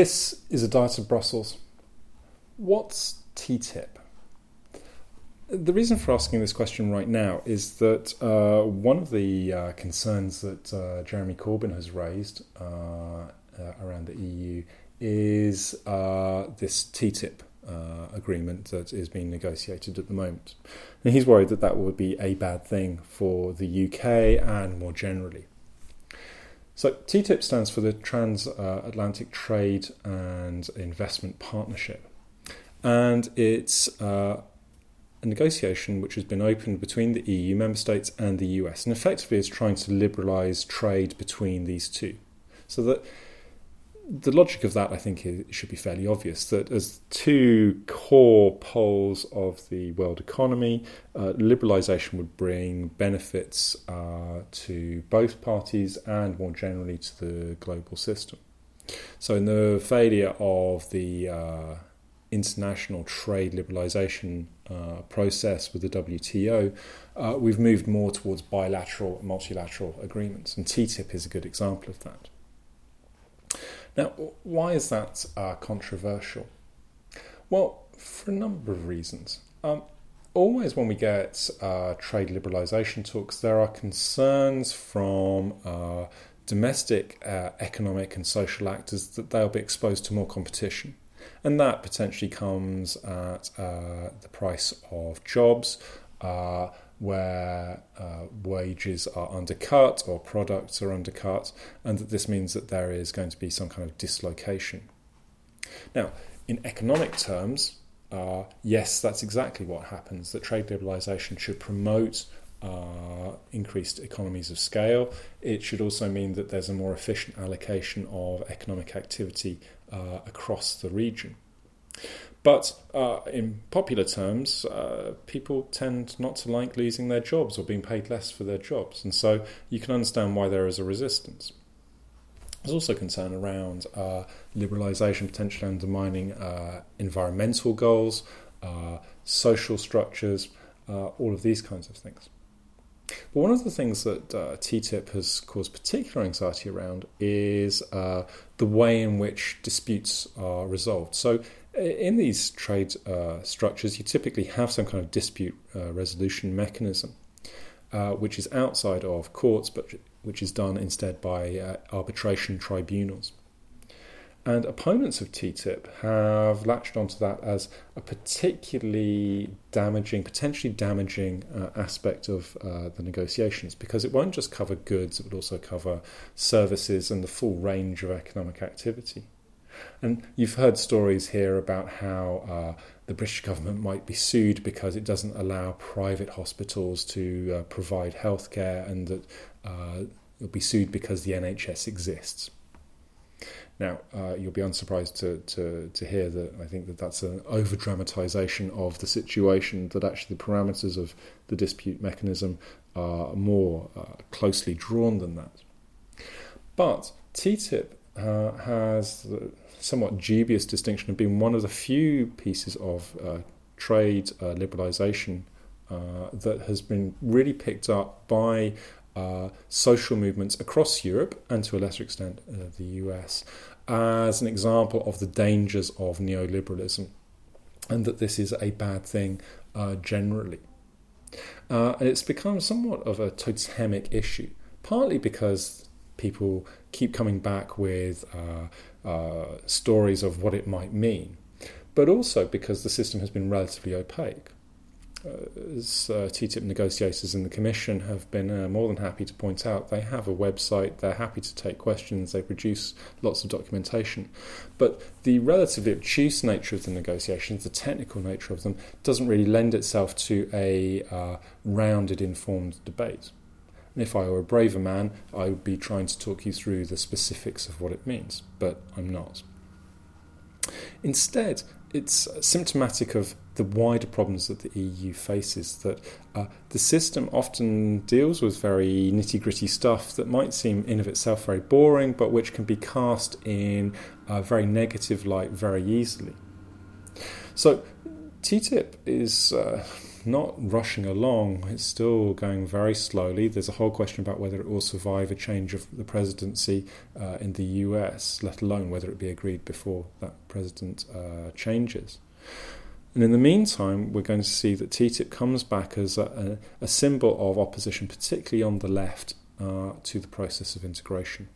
This is a diet of Brussels. What's TTIP? The reason for asking this question right now is that uh, one of the uh, concerns that uh, Jeremy Corbyn has raised uh, uh, around the EU is uh, this TTIP agreement that is being negotiated at the moment. And he's worried that that would be a bad thing for the UK and more generally. So TTIP stands for the Transatlantic Trade and Investment Partnership, and it's uh, a negotiation which has been opened between the EU member states and the US, and effectively is trying to liberalise trade between these two, so that the logic of that, I think, it should be fairly obvious that as two core poles of the world economy, uh, liberalisation would bring benefits uh, to both parties and more generally to the global system. So, in the failure of the uh, international trade liberalisation uh, process with the WTO, uh, we've moved more towards bilateral, and multilateral agreements, and TTIP is a good example of that. Now, why is that uh, controversial? Well, for a number of reasons. Um, always, when we get uh, trade liberalisation talks, there are concerns from uh, domestic uh, economic and social actors that they'll be exposed to more competition. And that potentially comes at uh, the price of jobs, uh, where uh, wages are undercut or products are undercut, and that this means that there is going to be some kind of dislocation. Now, in economic terms, uh, yes, that's exactly what happens. That trade liberalisation should promote uh, increased economies of scale. It should also mean that there's a more efficient allocation of economic activity uh, across the region. But uh, in popular terms, uh, people tend not to like losing their jobs or being paid less for their jobs. And so you can understand why there is a resistance. There's also concern around uh, liberalisation potentially undermining uh, environmental goals, uh, social structures, uh, all of these kinds of things. But one of the things that uh, TTIP has caused particular anxiety around is uh, the way in which disputes are resolved. So, in these trade uh, structures, you typically have some kind of dispute uh, resolution mechanism, uh, which is outside of courts, but which is done instead by uh, arbitration tribunals. And opponents of TTIP have latched onto that as a particularly damaging, potentially damaging uh, aspect of uh, the negotiations because it won't just cover goods, it would also cover services and the full range of economic activity. And you've heard stories here about how uh, the British government might be sued because it doesn't allow private hospitals to uh, provide healthcare and that uh, it'll be sued because the NHS exists. Now, uh, you'll be unsurprised to, to, to hear that I think that that's an over dramatization of the situation, that actually the parameters of the dispute mechanism are more uh, closely drawn than that. But TTIP uh, has the somewhat dubious distinction of being one of the few pieces of uh, trade uh, liberalisation uh, that has been really picked up by uh, social movements across Europe and to a lesser extent the US as an example of the dangers of neoliberalism and that this is a bad thing generally. And it's become somewhat of a totemic issue, partly because people keep coming back with uh, uh stories of what it might mean, but also because the system has been relatively opaque as uh, TTIP negotiators in the Commission have been uh, more than happy to point out, they have a website, they're happy to take questions, they produce lots of documentation. But the relatively obtuse nature of the negotiations, the technical nature of them, doesn't really lend itself to a uh, rounded, informed debate. And if I were a braver man, I would be trying to talk you through the specifics of what it means, but I'm not. Instead, it's symptomatic of the wider problems that the EU faces. That uh, the system often deals with very nitty gritty stuff that might seem in of itself very boring, but which can be cast in a very negative light very easily. So, TTIP is uh, not rushing along. It's still going very slowly. There's a whole question about whether it will survive a change of the presidency uh, in the US, let alone whether it be agreed before that president uh, changes. And in the meantime, we're going to see that TTIP comes back as a, a, symbol of opposition, particularly on the left, uh, to the process of integration.